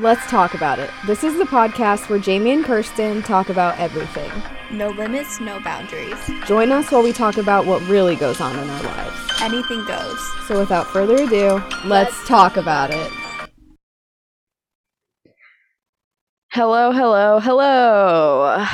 Let's talk about it. This is the podcast where Jamie and Kirsten talk about everything. No limits, no boundaries. Join us while we talk about what really goes on in our lives. Anything goes. So, without further ado, let's, talk about it. Hello, hello, hello.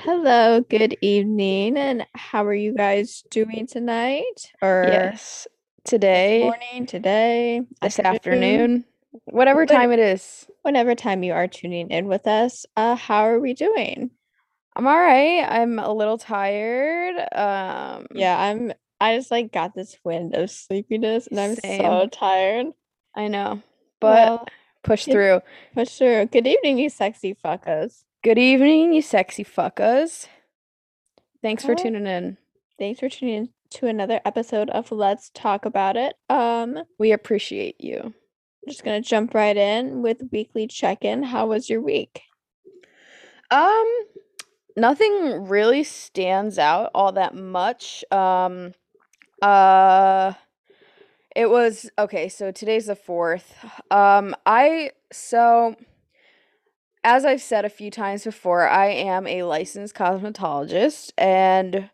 Hello, good evening, and how are you guys doing tonight? Or Yes, this today, morning, today, this afternoon, whatever time it is. Whenever time you are tuning in with us. Uh, how are we doing? I'm all right. I'm a little tired. Um, Yeah, I'm. I just like got this wind of sleepiness, and I'm so tired. I know, but Well, push through. Push through. Good evening, you sexy fuckers. Good evening, you sexy fuckers. Thanks for tuning in. Thanks for tuning in to another episode of Let's Talk About It. Um, We appreciate you. I'm just gonna jump right in with weekly check-in. How was your week? Um, nothing really stands out all that much. Um, uh, it was okay. So today's the fourth. Um, I so as I've said a few times before, I am a licensed cosmetologist and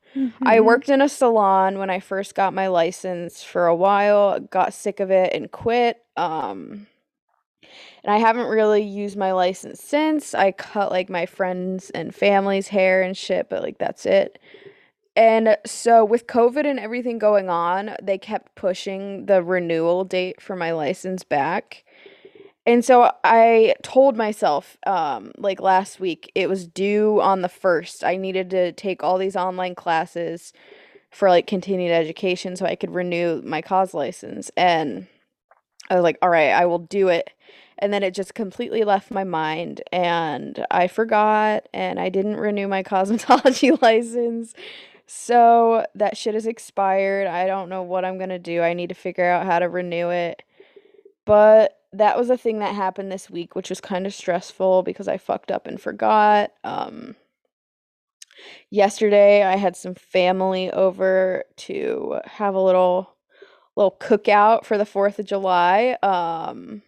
I Mhm. worked in a salon when I first got my license for a while, got sick of it and quit. Um, and I haven't really used my license since. I cut like my friends and family's hair and shit, but like that's it. And so with COVID and everything going on, they kept pushing the renewal date for my license back. And so I told myself, um, like last week, it was due on the first. I needed to take all these online classes for like continued education so I could renew my cause license. And I was like, all right, I will do it. And then it just completely left my mind and I forgot and I didn't renew my cosmetology license. So that shit is expired. I don't know what I'm going to do. I need to figure out how to renew it. But that was a thing that happened this week, which was kind of stressful because I fucked up and forgot. Um, yesterday, I had some family over to have a little little cookout for the 4th of July. Um,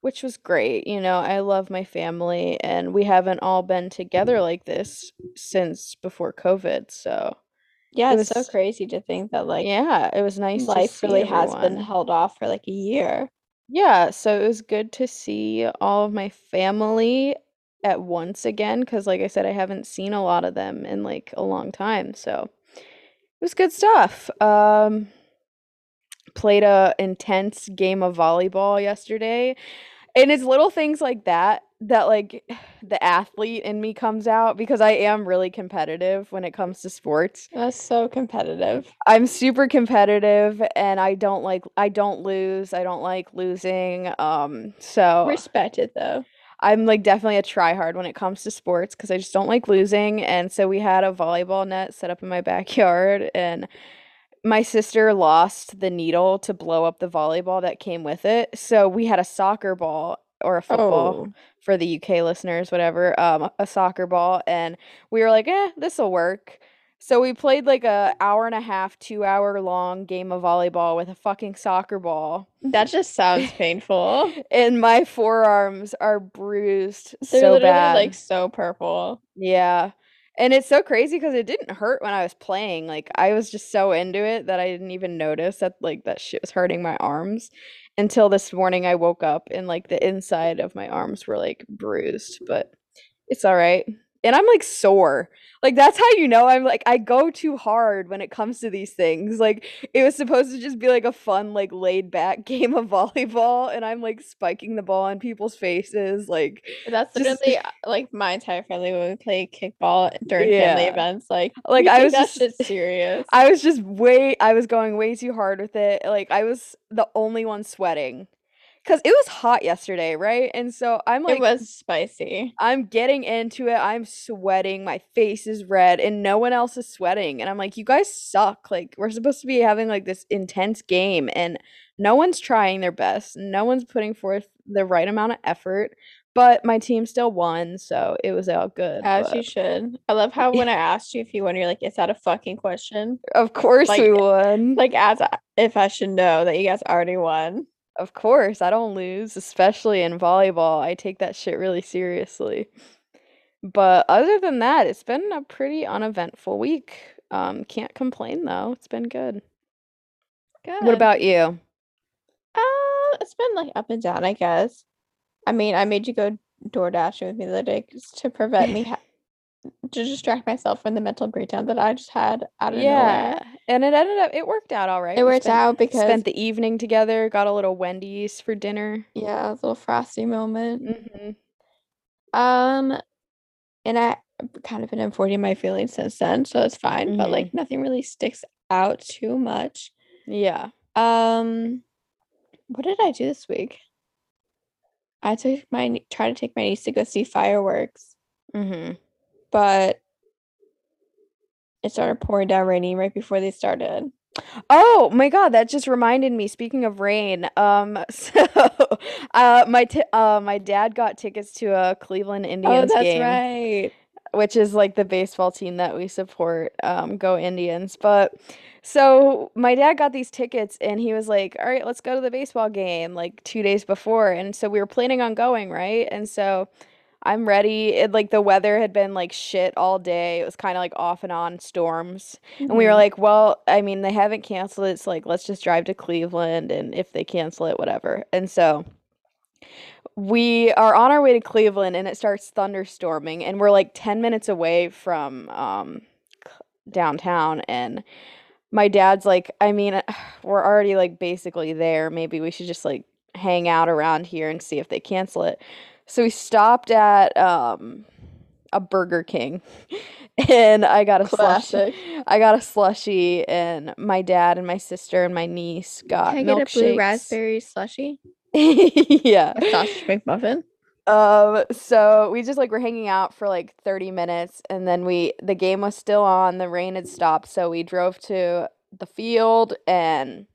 which was great. You know, I love my family and we haven't all been together like this since before COVID. So, Yeah, it it's so crazy to think that like yeah, it was nice life really has been held off for like a year. Yeah, so it was good to see all of my family at once again because, like I said, I haven't seen a lot of them in like a long time. So it was good stuff. Um, played a intense game of volleyball yesterday, and it's little things like that that like the athlete in me comes out because I am really competitive when it comes to sports. That's so competitive. I'm super competitive and I don't like I don't lose. I don't like losing. Um so Respect it though. I'm like definitely a try hard when it comes to sports because I just don't like losing. And so we had a volleyball net set up in my backyard and my sister lost the needle to blow up the volleyball that came with it. So we had a soccer ball or a football Oh, for the UK listeners, whatever, um, a soccer ball, and we were like, eh, this will work. So we played like a hour and a half, two hour long game of volleyball with a fucking soccer ball, that just sounds painful. and my forearms are bruised They're so literally bad. like so purple. Yeah. And it's so crazy because it didn't hurt when I was playing. Like I was just so into it that I didn't even notice that like that shit was hurting my arms until this morning I woke up and like the inside of my arms were like bruised, but it's all right. And I'm like sore. Like that's how you know I'm like I go too hard when it comes to these things. Like it was supposed to just be like a fun like laid back game of volleyball and I'm like spiking the ball in people's faces like That's Just- literally uh, like my entire family when we play kickball during family events. Like, Like, I was just- serious. I was just way I was going way too hard with it. Like I was the only one sweating. Cuz it was hot yesterday, right? And so I'm like it was spicy. I'm getting into it. I'm sweating. My face is red and no one else is sweating. And I'm like, you guys suck. Like we're supposed to be having like this intense game and no one's trying their best. No one's putting forth the right amount of effort. But my team still won, so it was all good. As but you should. I love how when I asked you if you won, you're like, "Is that a fucking question?" of course like- we won. Like, as I- if I should know that you guys already won. Of course, I don't lose, especially in volleyball. I take that shit really seriously. But other than that, it's been a pretty uneventful week. Um, can't complain though. It's been good. Good. What about you? Uh, it's been like up and down, I guess. I mean, I made you go door dashing with me the other day to prevent me ha- to distract myself from the mental breakdown that I just had out of Yeah, nowhere. and it ended up it worked out all right. It worked spent out because spent the evening together, got a little Wendy's for dinner. yeah, a little frosty moment. hmm Um, and I kind of been avoiding my feelings since then, so it's fine. But Mhm. like nothing really sticks out too much. Yeah. Um, what did I do this week? I took my tried to take my niece to go see fireworks, hmm but it started pouring down raining right before they started. Oh my God, that just reminded me. Speaking of rain, um, so uh, my t uh, my dad got tickets to a Cleveland Oh, Indians that's game. right. which is like the baseball team that we support. Um, go Indians. But so my dad got these tickets and he was like, All right, let's go to the baseball game like two days before. And so we were planning on going, right? And so I'm ready. It like the weather had been like shit all day. It was kind of like off and on storms. And we were Mhm. like, well, I mean, they haven't canceled it. So like, let's just drive to Cleveland and if they cancel it, whatever. And so we are on our way to Cleveland and it starts thunderstorming and we're like 10 minutes away from um downtown and my dad's like, I mean, we're already like basically there. Maybe we should just like hang out around here and see if they cancel it. So we stopped at um a Burger King and I got a slushie. Classic. I got a slushie and my dad and my sister and my niece got Can I get a blue raspberry slushy? yeah. A sausage McMuffin? Um, so we just like were hanging out for like 30 minutes and then we the game was still on, the rain had stopped, so we drove to the field and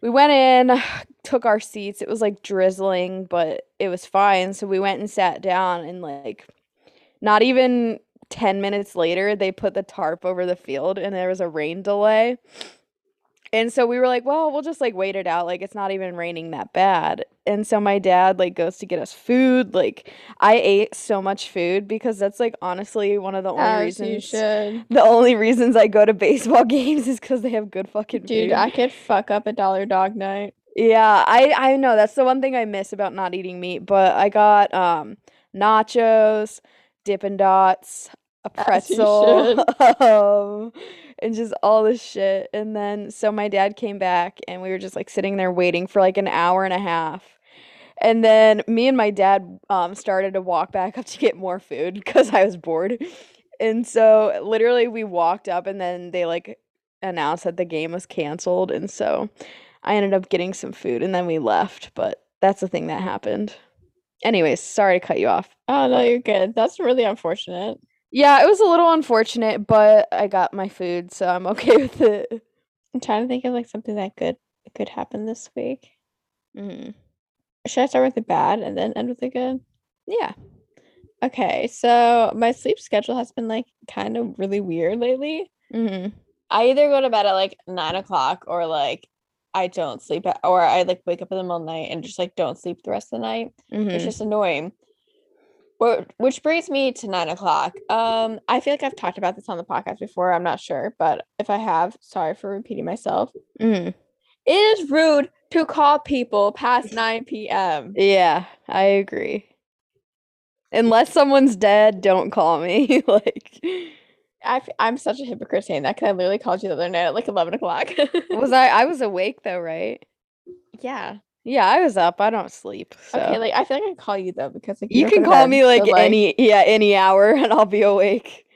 we went in, took our seats. It was like drizzling, but it was fine. So we went and sat down and like not even 10 minutes later, they put the tarp over the field and there was a rain delay. And so we were like, well, we'll just like wait it out. Like it's not even raining that bad. And so my dad like goes to get us food. Like I ate so much food because that's like honestly one of the only As you reasons should. the only reasons I go to baseball games is because they have good fucking Dude, food. I could fuck up a dollar dog night. Yeah, I I know that's the one thing I miss about not eating meat, but I got um nachos, Dippin' Dots, a As you pretzel, um, and just all this shit. And then so my dad came back and we were just like sitting there waiting for like an hour and a half. And then me and my dad um started to walk back up to get more food because I was bored. And so literally we walked up and then they like announced that the game was canceled and so I ended up getting some food and then we left, but that's the thing that happened. Anyways, sorry to cut you off. Oh no, you're good. That's really unfortunate. Yeah, it was a little unfortunate, but I got my food, so I'm okay with it. I'm trying to think of like something that could could happen this week. Mhm. Should I start with the bad and then end with the good? Yeah. Okay, so my sleep schedule has been like kind of really weird lately. Mhm. I either go to bed at like nine o'clock or like I don't sleep at, or I like wake up in the middle of the night and just like don't sleep the rest of the night. It's Mhm. just annoying. Wh- Which brings me to nine o'clock. Um, I feel like I've talked about this on the podcast before. I'm not sure, but if I have, sorry for repeating myself. Mhm. It is rude to call people past 9 p.m. Yeah, I agree. Unless someone's dead, don't call me. like I I'm such a hypocrite saying that because I literally called you the other night at like 11 o'clock. was I I was awake though, right? yeah. Yeah, I was up. I don't sleep. So Okay, like I feel like I call you though because like you can call me till, like any yeah, any hour and I'll be awake.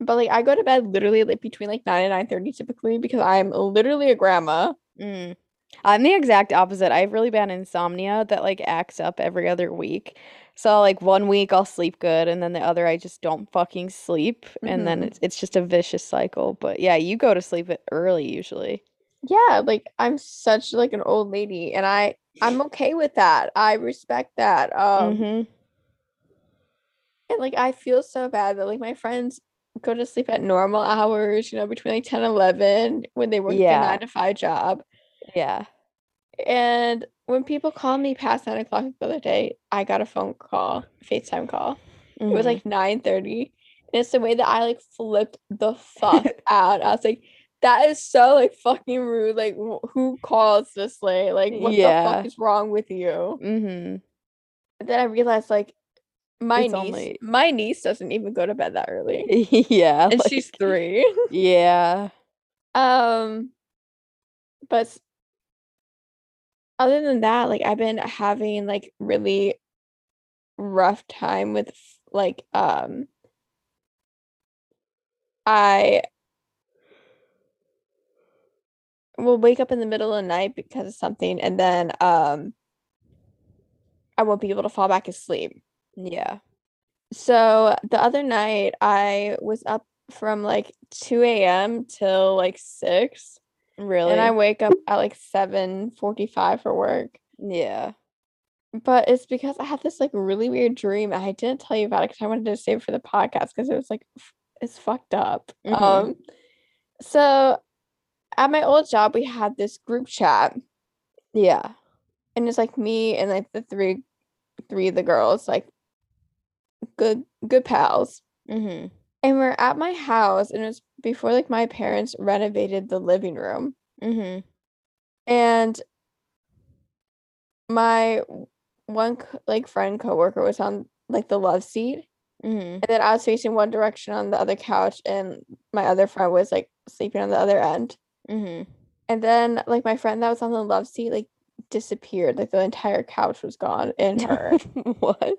But like I go to bed literally like between like 9 and 9 30 typically because I'm literally a grandma. Mm. I'm the exact opposite. I have really bad insomnia that like acts up every other week. So like one week I'll sleep good and then the other I just don't fucking sleep and then Mhm. it's it's just a vicious cycle. But yeah, you go to sleep early usually. Yeah, like I'm such like an old lady and I I'm okay with that. I respect that. Um Mhm. and like I feel so bad that like my friends go to sleep at normal hours, you know, between like 10 and 11 when they work Yeah. a 9 to 5 job. Yeah. And when people called me past nine o'clock the other day, I got a phone call, FaceTime call. It was Mhm. like nine thirty. And it's the way that I like flipped the fuck out. I was like, that is so like fucking rude. Like wh- who calls this late? Like what the fuck is wrong with you? Mm-hmm. And then I realized like my It's niece only- my niece doesn't even go to bed that early. yeah. And she's three. Yeah. Um, but other than that, like I've been having like really rough time with like um I will wake up in the middle of the night because of something and then um I won't be able to fall back asleep. Yeah. So the other night I was up from like 2 a.m. till like 6 Really. and I wake up at like 7:45 for work. yeah. But it's because I had this like really weird dream. I didn't tell you about it because I wanted to save it for the podcast because it was like it's fucked up. Mhm. Um so at my old job we had this group chat Yeah. and it's like me and like the three three of the girls like good good pals. Mhm. And we're at my house and it was before like my parents renovated the living room. Mhm. And my one like friend coworker was on like the love seat, Mhm. and then I was facing one direction on the other couch, and my other friend was like sleeping on the other end. Mhm. And then like my friend that was on the love seat like disappeared, like the entire couch was gone in her. what?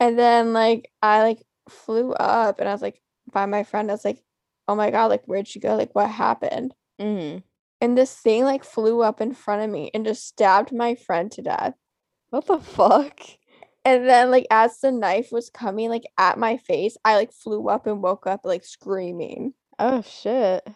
and then like I like flew up, and I was like by my friend. I was like, "Oh my god, like where'd she go? Like what happened?" Mhm. And this thing like flew up in front of me and just stabbed my friend to death. What the fuck? And then like as the knife was coming like at my face, I like flew up and woke up like screaming. Oh shit.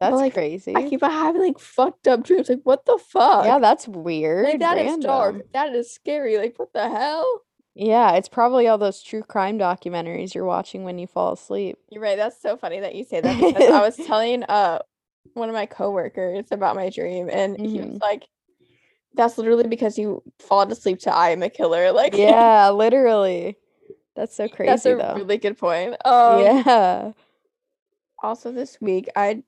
That's like, crazy. I keep on having like fucked up dreams. Like what the fuck? yeah, that's weird. like that is dark. That is scary. Like what the hell? Yeah, it's probably all those true crime documentaries you're watching when you fall asleep. You're right. That's so funny that you say that because I was telling uh one of my coworkers about my dream and he was Mhm. like, That's literally because you fall asleep to I am a killer. Like Yeah, literally. That's so crazy that's a though. really good point. Um yeah. also this week I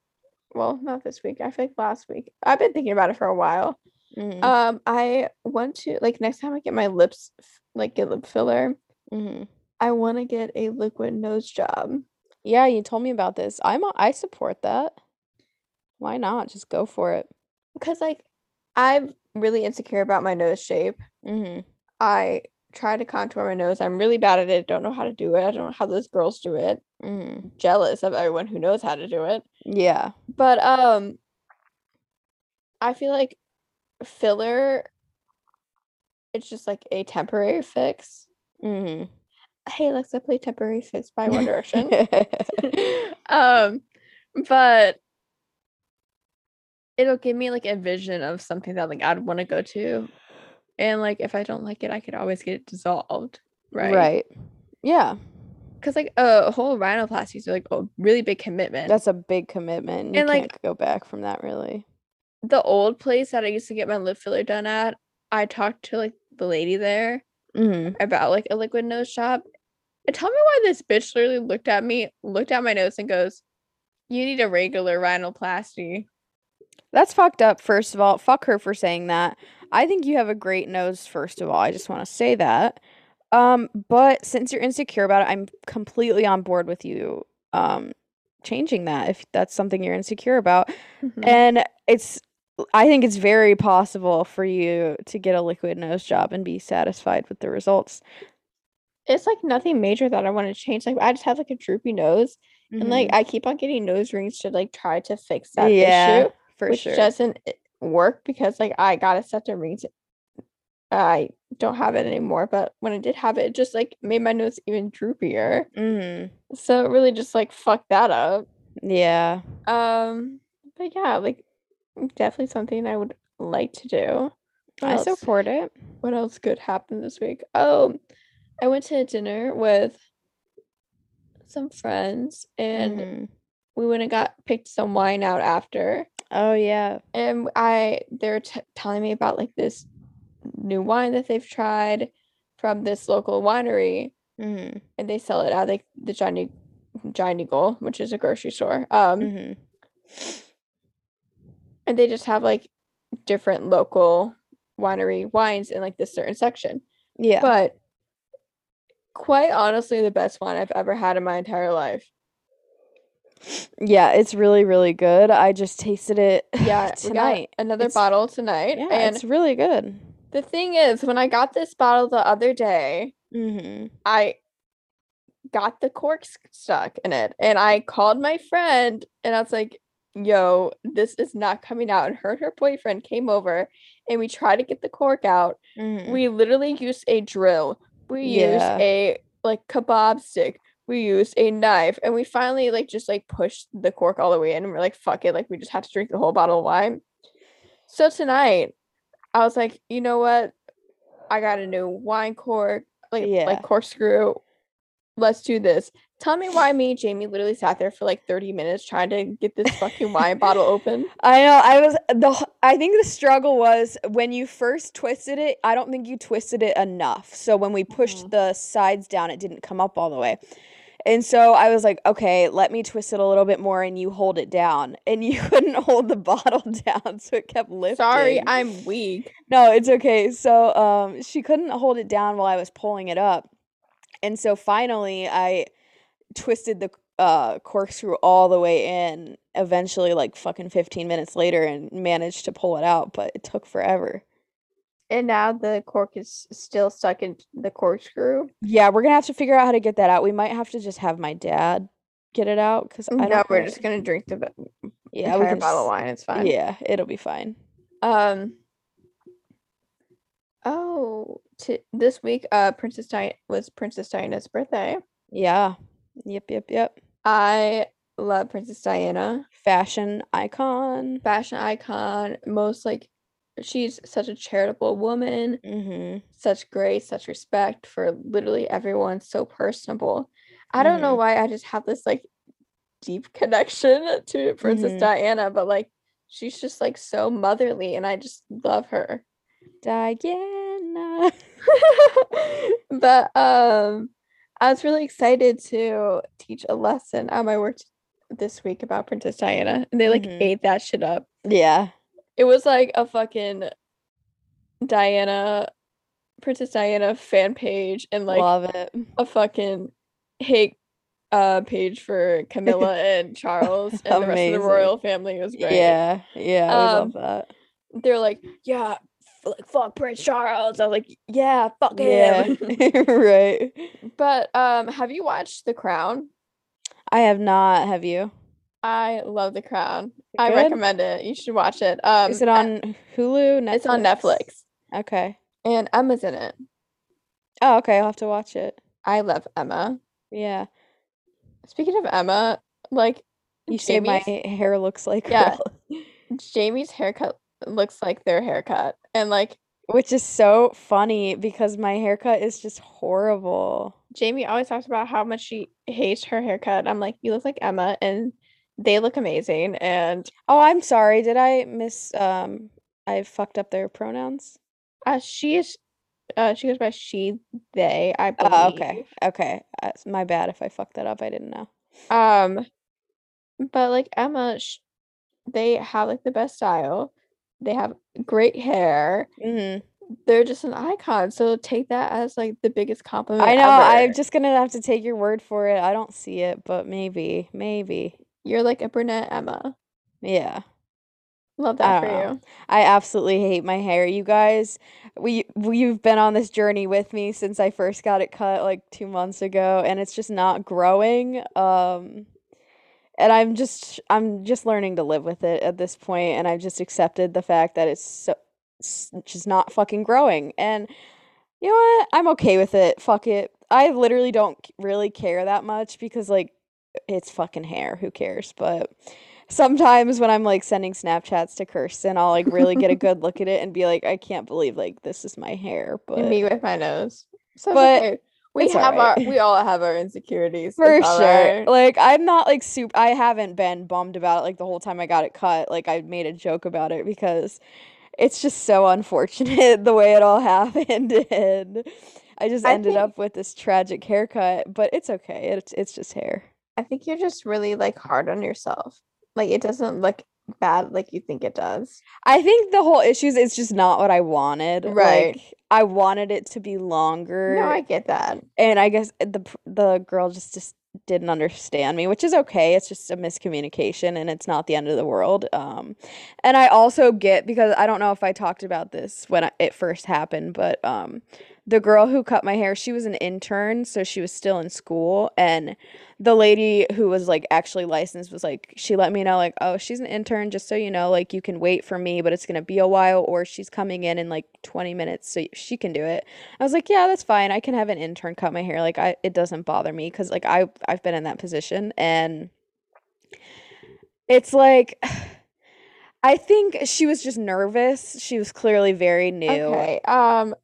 well, not this week. I think last week. I've been thinking about it for a while. Mhm. Um, I want to like next time I get my lips like get lip filler, Mhm. I want to get a liquid nose job. Yeah, you told me about this. I'm a- I support that. Why not? Just go for it. Because like I'm really insecure about my nose shape. Mhm. I try to contour my nose. I'm really bad at it. Don't know how to do it. I don't know how those girls do it. Mhm. Jealous of everyone who knows how to do it. Yeah. But um I feel like filler it's just like a temporary fix. Mhm. Hey Alexa, play Temporary Fix by One Direction. um but it'll give me like a vision of something that like I'd want to go to. And like if I don't like it, I could always get it dissolved. Right. Right. Yeah. Because like a whole rhinoplasty is like a really big commitment. That's a big commitment. You And, like- can't go back from that really. The old place that I used to get my lip filler done at. I talked to like the lady there Mhm. about like a liquid nose job. And tell me why this bitch literally looked at me, looked at my nose, and goes, "You need a regular rhinoplasty." That's fucked up, first of all. Fuck her for saying that. I think you have a great nose, first of all. I just want to say that. Um, but since you're insecure about it, I'm completely on board with you um changing that if that's something you're insecure about. Mhm. And it's I think it's very possible for you to get a liquid nose job and be satisfied with the results. it's like nothing major that I want to change. Like I just have like a droopy nose, and like I keep on getting nose rings to like try to fix that Mm-hmm. yeah, issue, for which sure. doesn't work because like I got a set of rings. I don't have it anymore, but when I did have it, it just like made my nose even droopier. Mhm. So it really just like fucked that up. Yeah. Um, but yeah, like definitely something I would like to do. What I else? support it. What else good happened this week? Oh, I went to dinner with some friends and Mhm. we went and got picked some wine out after. Oh yeah. and I they're t- telling me about like this new wine that they've tried from this local winery, Mm-hmm. and they sell it at like the Johnny Giant Eagle, which is a grocery store. Um, Mm-hmm. And they just have like different local winery wines in like this certain section. Yeah. But quite honestly, the best wine I've ever had in my entire life. yeah, it's really, really good. I just tasted it Yeah, tonight. another It's- bottle tonight, Yeah, and it's really good. the thing is, when I got this bottle the other day, Mm-hmm. I got the cork stuck in it, and I called my friend, and I was like, "Yo, this is not coming out." And her and her boyfriend came over, and we tried to get the cork out. Mm-hmm. We literally used a drill. We used a like kebab stick. We used a knife, and we finally like just like pushed the cork all the way in. And we're like, "Fuck it!" Like we just had to drink the whole bottle of wine. So tonight, I was like, you know what? I got a new wine cork, like Yeah. like corkscrew. Let's do this. Tell me why me, Jamie, literally sat there for like 30 minutes trying to get this fucking wine bottle open. I know. I was the. I think the struggle was when you first twisted it. I don't think you twisted it enough. So when we pushed Mhm. the sides down, it didn't come up all the way. And so I was like, okay, let me twist it a little bit more, and you hold it down. And you couldn't hold the bottle down, so it kept lifting. Sorry, I'm weak. No, it's okay. So um she couldn't hold it down while I was pulling it up. And so finally I twisted the uh corkscrew all the way in eventually like fucking 15 minutes later and managed to pull it out, but it took forever. And now the cork is still stuck in the corkscrew. Yeah, we're going to have to figure out how to get that out. We might have to just have my dad get it out cuz I No, don't we're just gonna drink the Yeah, we can bottle of wine. It's fine. Yeah, it'll be fine. Um. Oh, t- this week, uh, Princess Diana was Princess Diana's birthday. Yeah. Yep, yep, yep. I love Princess Diana, Fashion icon. fashion icon. Most like, she's such a charitable woman. Mhm. Such grace, such respect for literally everyone. So personable. I don't know why I just have this like deep connection to Princess Mhm. Diana, but like she's just like so motherly, and I just love her. Diana. but um I was really excited to teach a lesson at my work this week about Princess Diana. And they like Mhm. ate that shit up. Yeah. It was like a fucking Diana Princess Diana fan page and like Love it. a fucking hate uh page for Camilla and Charles and the rest of the royal family. It was great. Yeah, yeah, we Um, love that. They're like, yeah, like fuck Prince Charles. I was like, yeah, fuck Yeah, him. right. But um, have you watched The Crown? I have not. Have you? I love The Crown. I recommend it. You should watch it. Um, Is it on Hulu? Netflix? It's on Netflix, Okay. and Emma's in it. Oh, okay. I'll have to watch it. I love Emma. Yeah. Speaking of Emma, like You say my hair looks like Yeah. Jamie's haircut looks like their haircut, and like which is so funny because my haircut is just horrible. Jamie always talks about how much she hates her haircut. I'm like, you look like Emma, and they look amazing. And Oh, I'm sorry. Did I miss? Um, I fucked up their pronouns. uh, she is, uh, she goes by she, they. I believe. Oh, okay. Okay. Uh, it's my bad if I fucked that up. I didn't know. Um, but like Emma, sh- they have like the best style. They have great hair. hmm They're just an icon. So take that as like the biggest compliment. I know. I'm just gonna have to take your word for it. I don't see it, but maybe, maybe. You're like a brunette Emma. Yeah. Love that for know. you. I absolutely hate my hair. You guys, we we've been on this journey with me since I first got it cut like 2 months ago and it's just not growing. Um and I'm just I'm just learning to live with it at this point and I've just accepted the fact that it's so it's just not fucking growing. And you know what? I'm okay with it. Fuck it. I literally don't really care that much because like it's fucking hair. Who cares? But sometimes when I'm like sending Snapchats to Kirsten, I'll like really get a good look at it and be like, I can't believe like this is my hair. But And me with my nose. So But-. We It's have alright. our we all have our insecurities. For sure. Like I'm not like super I haven't been bummed about it like the whole time I got it cut. Like I made a joke about it because it's just so unfortunate the way it all happened and I just I ended think- up with this tragic haircut, but it's okay. It's it's just hair. I think you're just really like hard on yourself. Like it doesn't look bad like you think it does. I think the whole issue is it's just not what I wanted. Right. Like I wanted it to be longer. No, I get that. and I guess the the girl just just didn't understand me, which is okay. It's just a miscommunication, and it's not the end of the world. Um, and I also get because I don't know if I talked about this when I, it first happened, but um, the girl who cut my hair, she was an intern, so she was still in school, and the lady who was like actually licensed was like she let me know like oh she's an intern just so you know like you can wait for me but it's gonna be a while or she's coming in in like 20 minutes so she can do it I was like, yeah, that's fine. I can have an intern cut my hair. Like I it doesn't bother me cuz like I I've been in that position and it's like I think she was just nervous. She was clearly very new. Okay. Um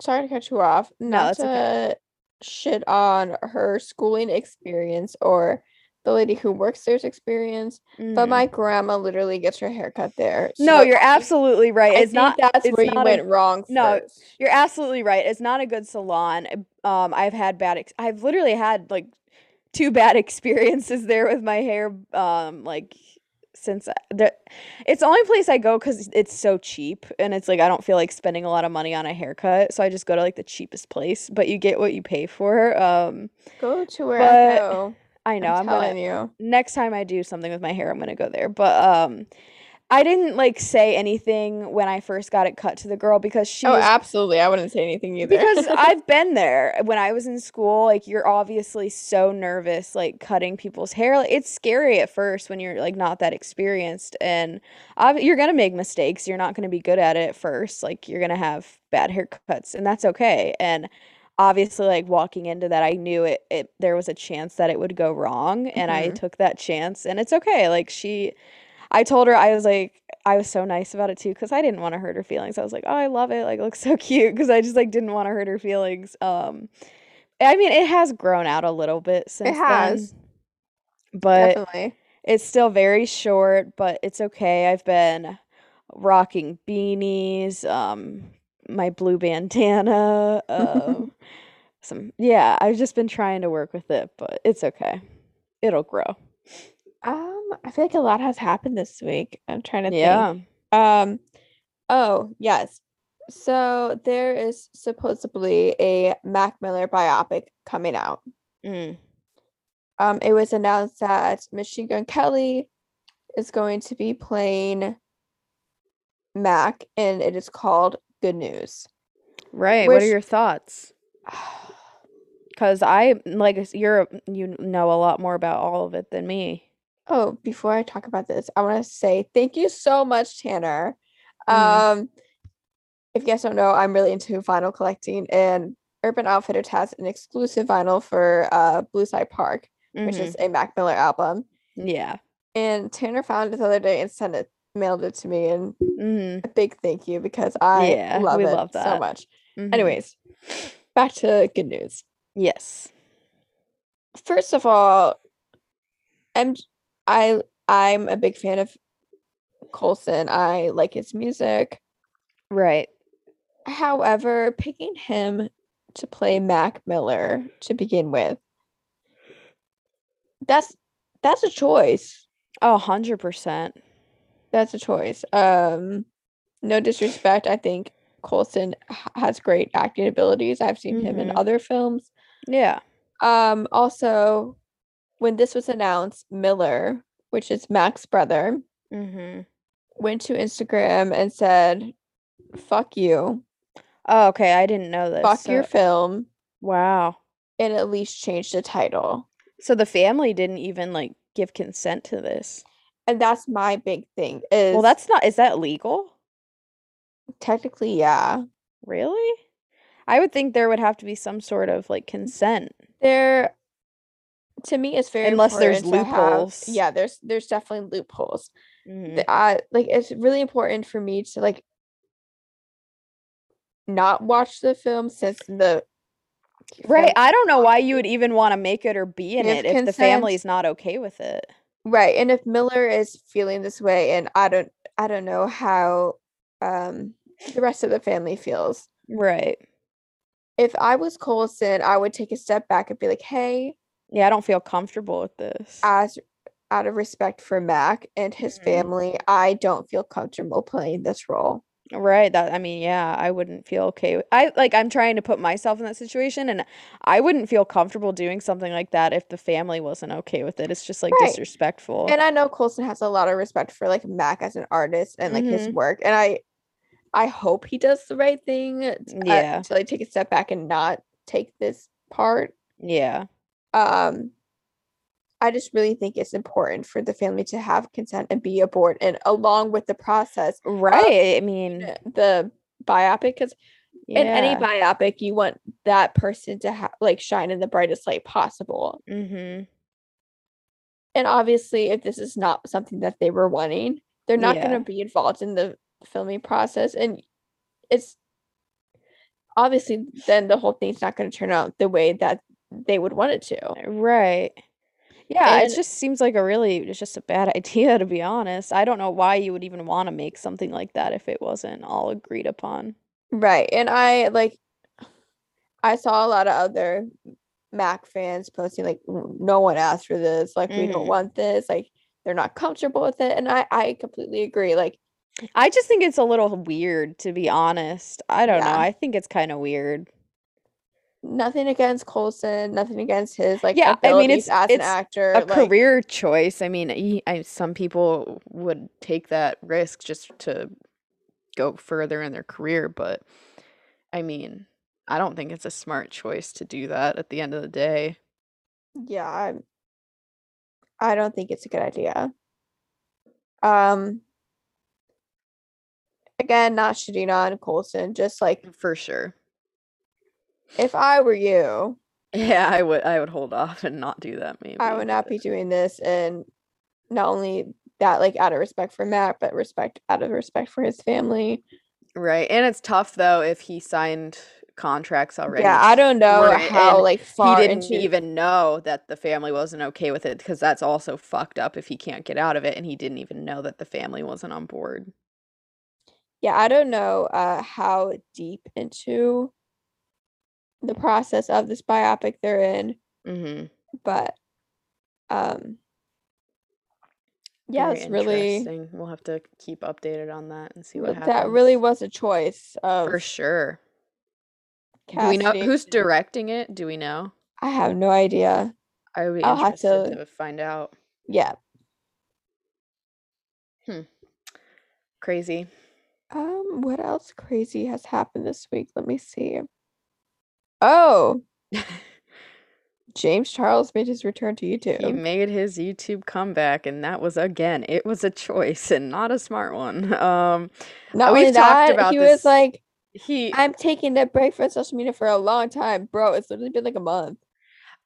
sorry to cut you off. Not that's to okay. shit on her schooling experience or the lady who works there's experience, but Mhm. my grandma literally gets her hair cut there. No, you're absolutely right. I It's not that's it's where you a- went wrong No, first. You're absolutely right. It's not a good salon. Um, I've had bad. Ex- I've literally had like two bad experiences there with my hair. Um, like since I- the, it's the only place I go because it's so cheap, and it's like I don't feel like spending a lot of money on a haircut, so I just go to like the cheapest place. But you get what you pay for. Um, Go to where I go. I know I'm, I'm, gonna telling you. next time I do something with my hair, I'm gonna go there. But um, I didn't like say anything when I first got it cut to the girl because she Oh, was absolutely. I wouldn't say anything either. because I've been there when I was in school. Like you're obviously so nervous, like cutting people's hair. Like, it's scary at first when you're like not that experienced, and ob- you're gonna make mistakes. You're not gonna be good at it at first. Like you're gonna have bad haircuts, and that's okay. And obviously, like walking into that, I knew it. It there was a chance that it would go wrong, and I Mhm. took that chance, and it's okay. Like she. I told her I was like I was so nice about it too because I didn't want to hurt her feelings. I was like, "Oh, I love it. Like, it looks so cute." Because I just like didn't want to hurt her feelings. Um, I mean, it has grown out a little bit since has. then, but Definitely. it's still very short. But it's okay. I've been rocking beanies, um, my blue bandana, um, some yeah. I've just been trying to work with it, but it's okay. It'll grow. Um, I feel like a lot has happened this week. I'm trying to think. Yeah. Um, oh, yes. So there is supposedly a Mac Miller biopic coming out. Mm. Um, it was announced that Machine Gun Kelly is going to be playing Mac, and it is called Good News. Right. What are your thoughts? Because I like you're you know a lot more about all of it than me. Oh, before I talk about this, I want to say thank you so much, Tanner. Mhm. Um, if you guys don't know, I'm really into vinyl collecting, and Urban Outfitters has an exclusive vinyl for uh Blue Slide Park, which Mhm. is a Mac Miller album. yeah. And Tanner found it the other day and sent it, mailed it to me, and hmm a big thank you because I Yeah, love it love so much. Mhm. Anyways, back to good news. Yes. First of all, I'm I I'm a big fan of Colson. I like his music. Right. However, picking him to play Mac Miller to begin with, that's that's a choice. Oh, 100%. That's a choice. Um, no disrespect. I think Colson has great acting abilities. I've seen him in Mhm. other films. Yeah. Um, also, when this was announced, Miller, which is Mac's brother, hmm went to Instagram and said, "Fuck you, Oh, okay. I didn't know this. fuck your film," wow. and at least changed the title. So the family didn't even like give consent to this. And that's my big thing. Is Well, that's not. Is that legal? technically yeah. Really? I would think there would have to be some sort of like consent. There, to me, it's very Unless there's to have- yeah, there's there's definitely loopholes. Mhm. I like it's really important for me to like not watch the film since the Right. I don't know why you would even want to make it or be in it if the family's not okay with it. right. And if Miller is feeling this way, and I don't, I don't know how um the rest of the family feels. Right. If I was Colson, I would take a step back and be like, "Hey, Yeah, I don't feel comfortable with this. as out of respect for Mac and his Mhm. family, I don't feel comfortable playing this role." Right. That I mean, yeah, I wouldn't feel okay. With, I like I'm trying to put myself in that situation and I wouldn't feel comfortable doing something like that if the family wasn't okay with it. It's just like Right. disrespectful. And I know Colson has a lot of respect for like Mac as an artist and like his Mhm. work, and I, I hope he does the right thing. t- uh, Yeah. to like take a step back and not take this part. yeah. Um, I just really think it's important for the family to have consent and be aboard, and along with the process, Right. I mean, the biopic, because in any biopic, you want that person to have like shine in the brightest light possible. Mm-hmm. And obviously, if this is not something that they were wanting, they're not going to be involved in the filming process. And it's obviously then the whole thing's not going to turn out the way that they would want it to. Right. Yeah, it just seems like a really it's just a bad idea to be honest. I don't know why you would even want to make something like that if it wasn't all agreed upon. Right. And I like, I saw a lot of other Mac fans posting, like, no one asked for this. Like, we don't Mhm. want this. Like, they're not comfortable with it. And I, I completely agree. Like, I just think it's a little weird to be honest. I don't know. I think it's kind of weird. Nothing against Colson, nothing against his like Yeah, I mean, it's- as an actor. a like, career choice. I mean, he, I, some people would take that risk just to go further in their career, but I mean, I don't think it's a smart choice to do that at the end of the day. Yeah, I, I don't think it's a good idea. Um, again, not shitting on Colson, just like For sure. If I were you, Yeah, I would I would hold off and not do that maybe. I would not be doing this, and not only that, like out of respect for Matt, but respect out of respect for his family. Right. And it's tough though if he signed contracts already. Yeah, I don't know how like he didn't into even know that the family wasn't okay with it because that's also fucked up if he can't get out of it and he didn't even know that the family wasn't on board. yeah, I don't know uh how deep into the process of this biopic they're in, Mm-hmm. but um yeah, it's really We'll have to keep updated on that and see what happens. that really was a choice of for sure. Do we know who's directing it? Do we know? I have no idea. I would be I'll have to- to find out. Yeah. Hmm. Crazy. Um, what else crazy has happened this week? Let me see. Oh, James Charles made his return to YouTube. He made his YouTube comeback, and that was again, it was a choice and not a smart one. Um, Not we've only talked that, about he this- was like, he, I'm taking a break from social media for a long time. Bro, it's literally been like a month.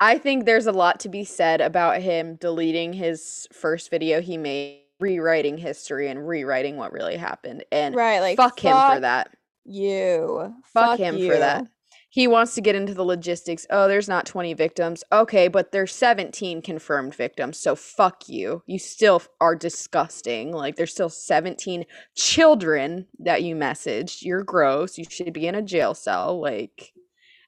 I think there's a lot to be said about him deleting his first video he made, rewriting history and rewriting what really happened, and Right, like fuck him for that. You. Fuck, him for that. He wants to get into the logistics. Oh, there's not 20 victims. Okay, but there's 17 confirmed victims. So fuck you. You still are disgusting. Like there's still 17 children that you messaged. You're gross. You should be in a jail cell. Like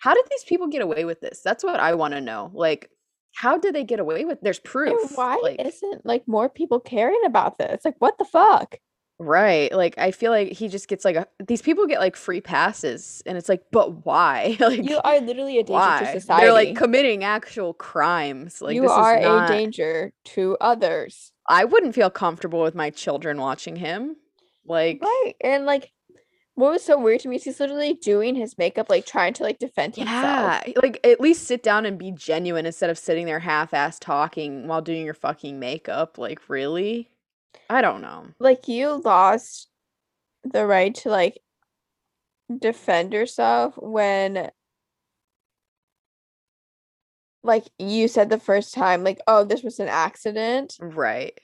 how did these people get away with this? That's what I want to know. Like how did they get away with There's And proof. why like, isn't like more people caring about this? Like, what the fuck? Right. Like I feel like he just gets like a, these people get like free passes and it's like but why? like You are literally a danger why? to society. They're like committing actual crimes. Like you this are is not, a danger to others. I wouldn't feel comfortable with my children watching him. Like Right. And like what was so weird to me is he's literally doing his makeup, like trying to like defend himself. yeah, like at least sit down and be genuine instead of sitting there half-ass talking while doing your fucking makeup. Like really? I don't know. Like you lost the right to like defend yourself when like you said the first time, like, oh, this was an accident. Right.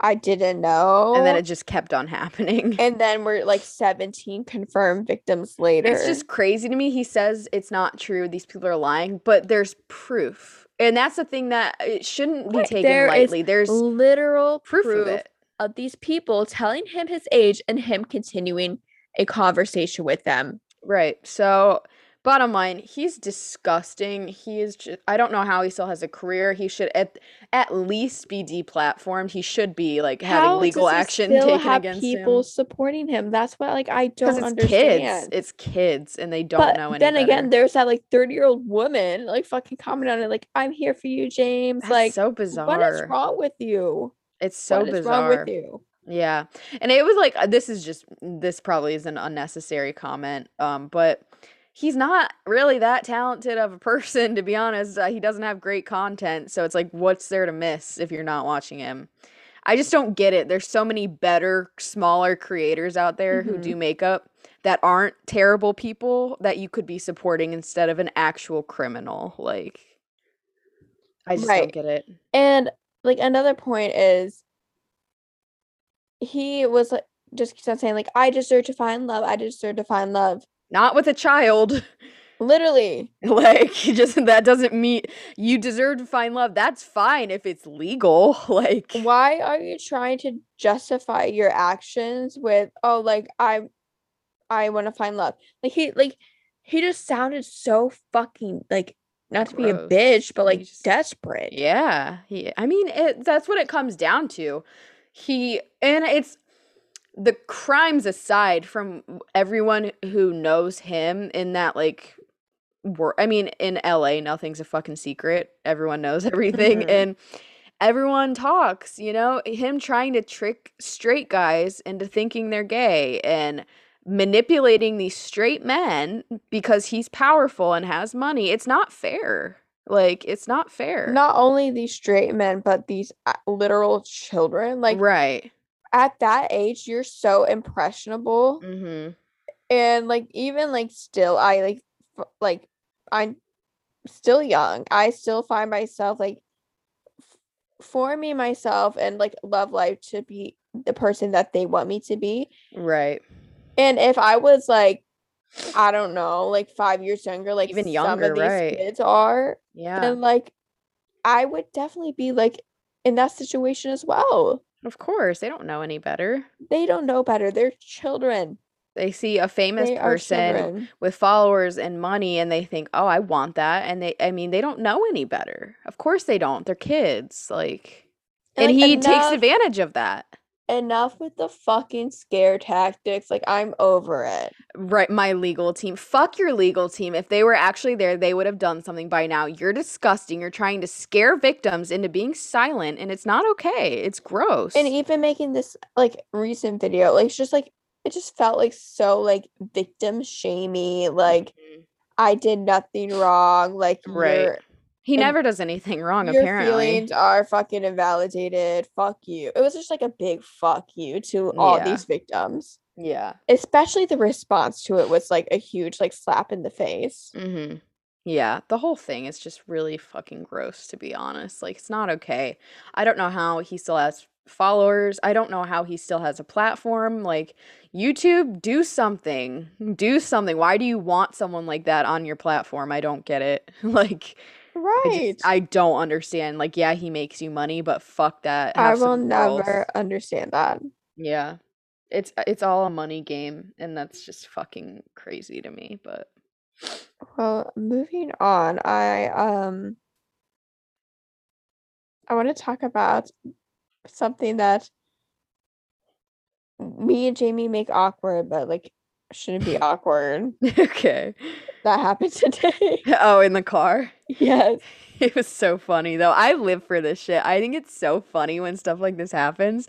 I didn't know. and then it just kept on happening. and then we're like 17 confirmed victims later. It's just crazy to me. He says it's not true. These people are lying, but there's proof. And that's the thing that it shouldn't be taken there lightly. There's literal proof, proof, of it. Of these people telling him his age and him continuing a conversation with them. Right. So, bottom line, he's disgusting. He is just, I don't know how he still has a career. He should at at least be deplatformed. He should be like having How legal action taken have against people him. supporting him. That's what like I don't it's understand. kids. It's kids and they don't but know any then better. again, there's that like 30 year old woman like fucking comment on it like I'm here for you, James. That's like so bizarre. what is wrong with you? It's so what bizarre. wrong with you? Yeah. And it was like uh, this is just this probably is an unnecessary comment. Um but he's not really that talented of a person to be honest. Uh, he doesn't have great content, so it's like what's there to miss if you're not watching him? I just don't get it. There's so many better smaller creators out there who Mhm. do makeup that aren't terrible people that you could be supporting instead of an actual criminal. Like I just don't get it. And like another point is he was like just keeps on saying like I deserve to find love. I deserve to find love. Not with a child. Literally. Like, you just that doesn't mean you deserve to find love. That's fine if it's legal. Like, Why are you trying to justify your actions with oh like I I want to find love? Like he like he just sounded so fucking like not to be a bitch, but like just- desperate. yeah, he. I mean, it, that's what it comes down to. He and it's the crimes aside from everyone who knows him in that like wor- I mean, in LA, nothing's a fucking secret. Everyone knows everything, Mhm. and everyone talks. You know, him trying to trick straight guys into thinking they're gay and manipulating these straight men because he's powerful and has money. It's not fair. Like, it's not fair. Not only these straight men, but these uh, literal children. Like right. at that age, you're so impressionable. Mm-hmm. and like even like still i like f- like i'm still young i still find myself like f- forming myself and like love life to be the person that they want me to be Right. And if i was like i don't know like five years younger like Even some younger, of these right. kids are Yeah. then like i would definitely be like in that situation as well Of course. They don't know any better. they don't know better they're children They see a famous they person with followers and money and they think, "Oh, I want that." And they I mean, they don't know any better. Of course they don't. They're kids. Like and, like, he takes advantage of that. Enough with the fucking scare tactics. Like I'm over it. Right, my legal team. Fuck your legal team. If they were actually there, they would have done something by now. You're disgusting. You're trying to scare victims into being silent, and it's not okay. It's gross. And even making this like recent video, like it's just like it just felt like so like victim shamey. Like Mhm. I did nothing wrong. Like Right. He and never does anything wrong, your apparently. feelings are fucking invalidated. Fuck you. It was just like a big fuck you to all Yeah. these victims. Yeah. Especially the response to it was like a huge like slap in the face. Mm-hmm. Yeah, the whole thing is just really fucking gross, to be honest. Like, it's not okay. I don't know how he still has followers. I don't know how he still has a platform. Like, YouTube, do something. Do something. Why do you want someone like that on your platform? I don't get it. like, I, Right. just, I don't understand. Like, yeah, he makes you money, but fuck that. I will never understand that. Yeah. It's it's all a money game, and that's just fucking crazy to me. But Well, moving on, I um I want to talk about something that me and Jamie make awkward, but like shouldn't be awkward. okay. That happened today. Oh, in the car. yes. It was so funny though. I live for this shit. I think it's so funny when stuff like this happens.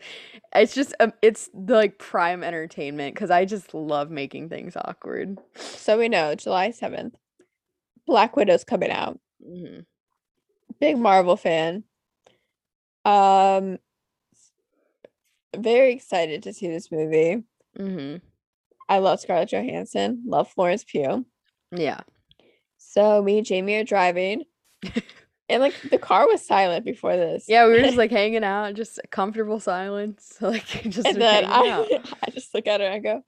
It's just um, it's the like prime entertainment cuz I just love making things awkward. So we know July 7th. Black Widow's coming out. Mhm. Big Marvel fan. Um very excited to see this movie. Mhm. I love Scarlett Johansson, love Florence Pugh. Yeah. So me and Jamie are driving. And like the car was silent before this. Yeah, we were just like hanging out, just comfortable silence. Like just and then out. I, I just look at her and I go,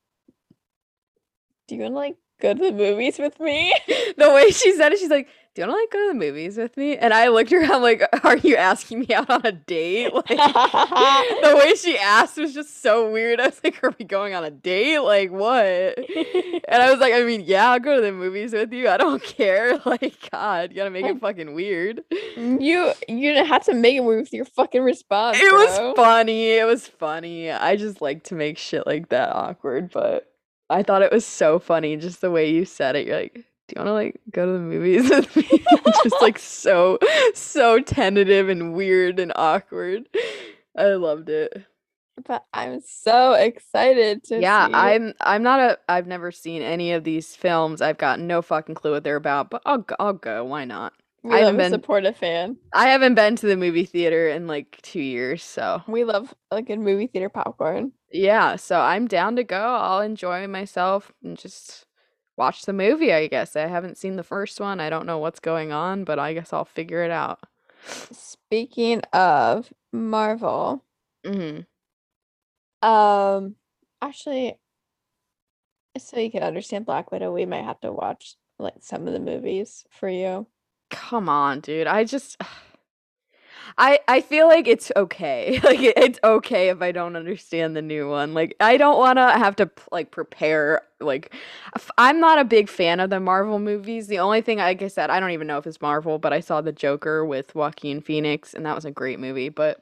Do you want to like go to the movies with me? the way she said it, she's like, "Do you want to like go to the movies with me?" And I looked around like, "Are you asking me out on a date?" Like the way she asked was just so weird. I was like, "Are we going on a date? Like what?" And I was like, "I mean, yeah, I'll go to the movies with you. I don't care. Like, God, you gotta make it fucking weird." you you didn't have to make it weird with your fucking response. It was funny. It was funny. I just like to make shit like that awkward, but I thought it was so funny just the way you said it. You're like, "Do you want to like go to the movies with me?" just like so so tentative and weird and awkward. I loved it. But I'm so excited to Yeah, see. I'm I'm not a I've never seen any of these films. I've got no fucking clue what they're about, but I'll go, I'll go. Why not? we I love haven't been- supportive fan. I haven't been to the movie theater in like 2 years, so We love like a movie theater popcorn. Yeah, so I'm down to go. I'll enjoy myself and just watch the movie, I guess. I haven't seen the first one. I don't know what's going on, but I guess I'll figure it out. Speaking of Marvel, hmm um actually so you can understand Black Widow, we might have to watch like some of the movies for you. Come on, dude. I just I I feel like it's okay. Like it, it's okay if I don't understand the new one. Like I don't want to have to like prepare like I'm not a big fan of the Marvel movies. The only thing like I said, I don't even know if it's Marvel, but I saw The Joker with Joaquin Phoenix and that was a great movie, but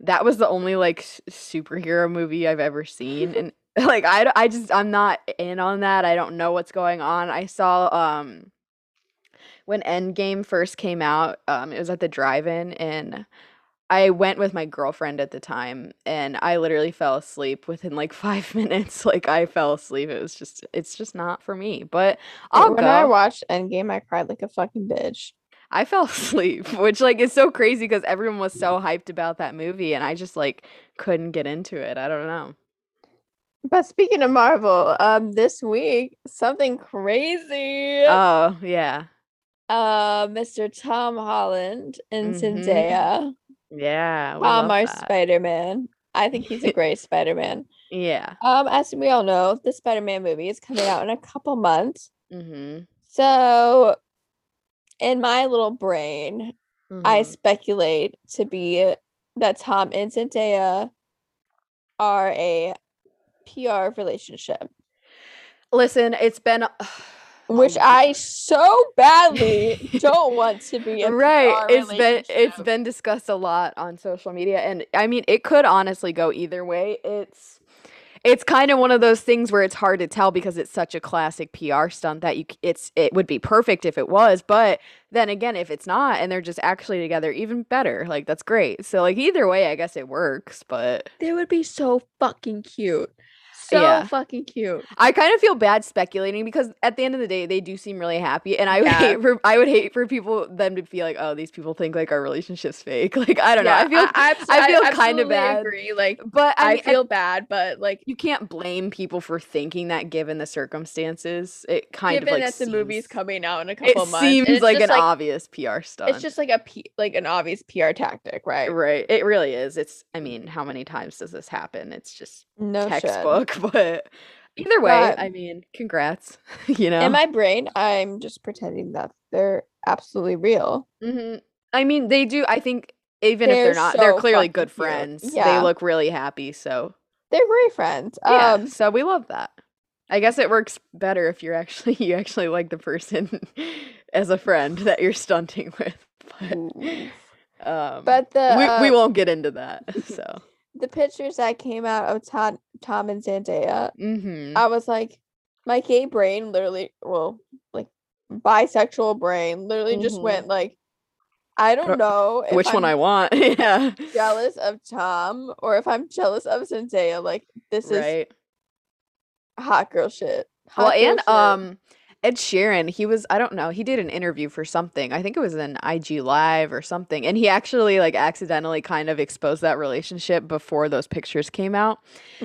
that was the only like superhero movie I've ever seen and like I I just I'm not in on that. I don't know what's going on. I saw um when Endgame first came out, um, it was at the drive-in, and I went with my girlfriend at the time, and I literally fell asleep within like five minutes. Like I fell asleep. It was just, it's just not for me. But I'll when I go. watched Endgame, I cried like a fucking bitch. I fell asleep, which like is so crazy because everyone was so hyped about that movie, and I just like couldn't get into it. I don't know. But speaking of Marvel, um, this week something crazy. Oh yeah, Uh, Mr. Tom Holland and Mhm. Zendaya. yeah. Tom, our. Spider Man. I think he's a great Spider Man. Yeah. Um, as we all know, the Spider Man movie is coming out in a couple months. Mm-hmm. So, in my little brain, I mhm. speculate to be that Tom and Zendaya are a PR relationship, Listen, it's been. which Oh. I so badly don't want to be right it's been it's been discussed a lot on social media and i mean it could honestly go either way it's it's kind of one of those things where it's hard to tell because it's such a classic pr stunt that you it's it would be perfect if it was but then again if it's not and they're just actually together even better like that's great so like either way i guess it works but They would be so fucking cute. So Yeah. fucking cute. I kind of feel bad speculating because at the end of the day, they do seem really happy, and I would Yeah. hate for I would hate for people them to feel like, oh, these people think like our relationship's fake. Like I don't know. I feel, abs- I feel kinda bad. Agree. Like but I, I, mean, feel bad, but like you can't blame people for thinking that given the circumstances. It kind given of like that the movie's seems- coming out in a It couple months, and seems like an obvious PR stunt. It's just like a P, like an obvious PR tactic, right? right. It really is. It's. I mean, how many times does this happen? It's just No shit. But either way, But- I mean, congrats. you know. In my brain, I'm just pretending that they're absolutely real. hmm I mean, they do. I think even if They're they're not, they're clearly good cute. friends. They look really happy. So They're great friends. yeah, Um, so we love that. I guess it works better if you're actually you actually like the person as a friend that you're stunting with. But um, but the we we uh, won't get into that. So the pictures that came out of Tom, Tom and Zendaya, hmm I was like, my gay brain literally, well, like bisexual brain literally just Mhm. went like, I don't know if which one I want? yeah, jealous of Tom or if I'm jealous of Zendaya. Like this is hot girl shit. Well, girl and shit. um, Ed Sheeran, he was I don't know, he did an interview for something. I think it was an IG Live or something, and he actually like accidentally kind of exposed that relationship before those pictures came out.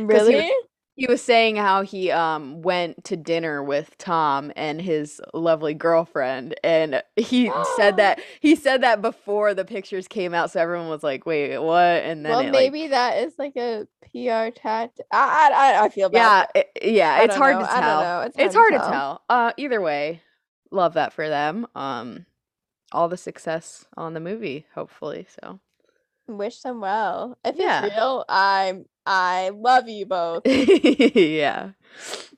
'cause he was- really, He was saying how he um went to dinner with Tom and his lovely girlfriend and he said that he said that before the pictures came out so everyone was like wait what and then well, it, like- maybe that is like a PR tactic. I, I I feel yeah bad. it- yeah I it's don't hard know. to I don't tell know. It's it's hard to tell uh either way love that for them um all the success on the movie hopefully so Wish them well. If Yeah. it's real, I'm I love you both. yeah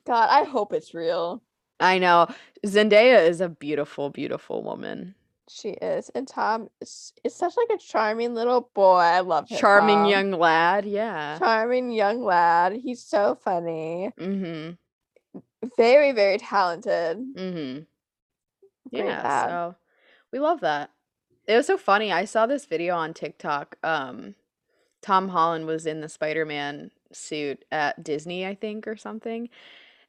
God, I hope it's real. I know Zendaya is a beautiful beautiful woman She is, and Tom is, is such like a charming little boy. I love him. charming Tom. young lad yeah charming young lad. He's so funny. Mm-hmm. Very, very talented. Mm-hmm. Yeah, so we love that. It was so funny. I saw this video on TikTok. Um, Tom Holland was in the Spider-Man suit at Disney, I think, or something.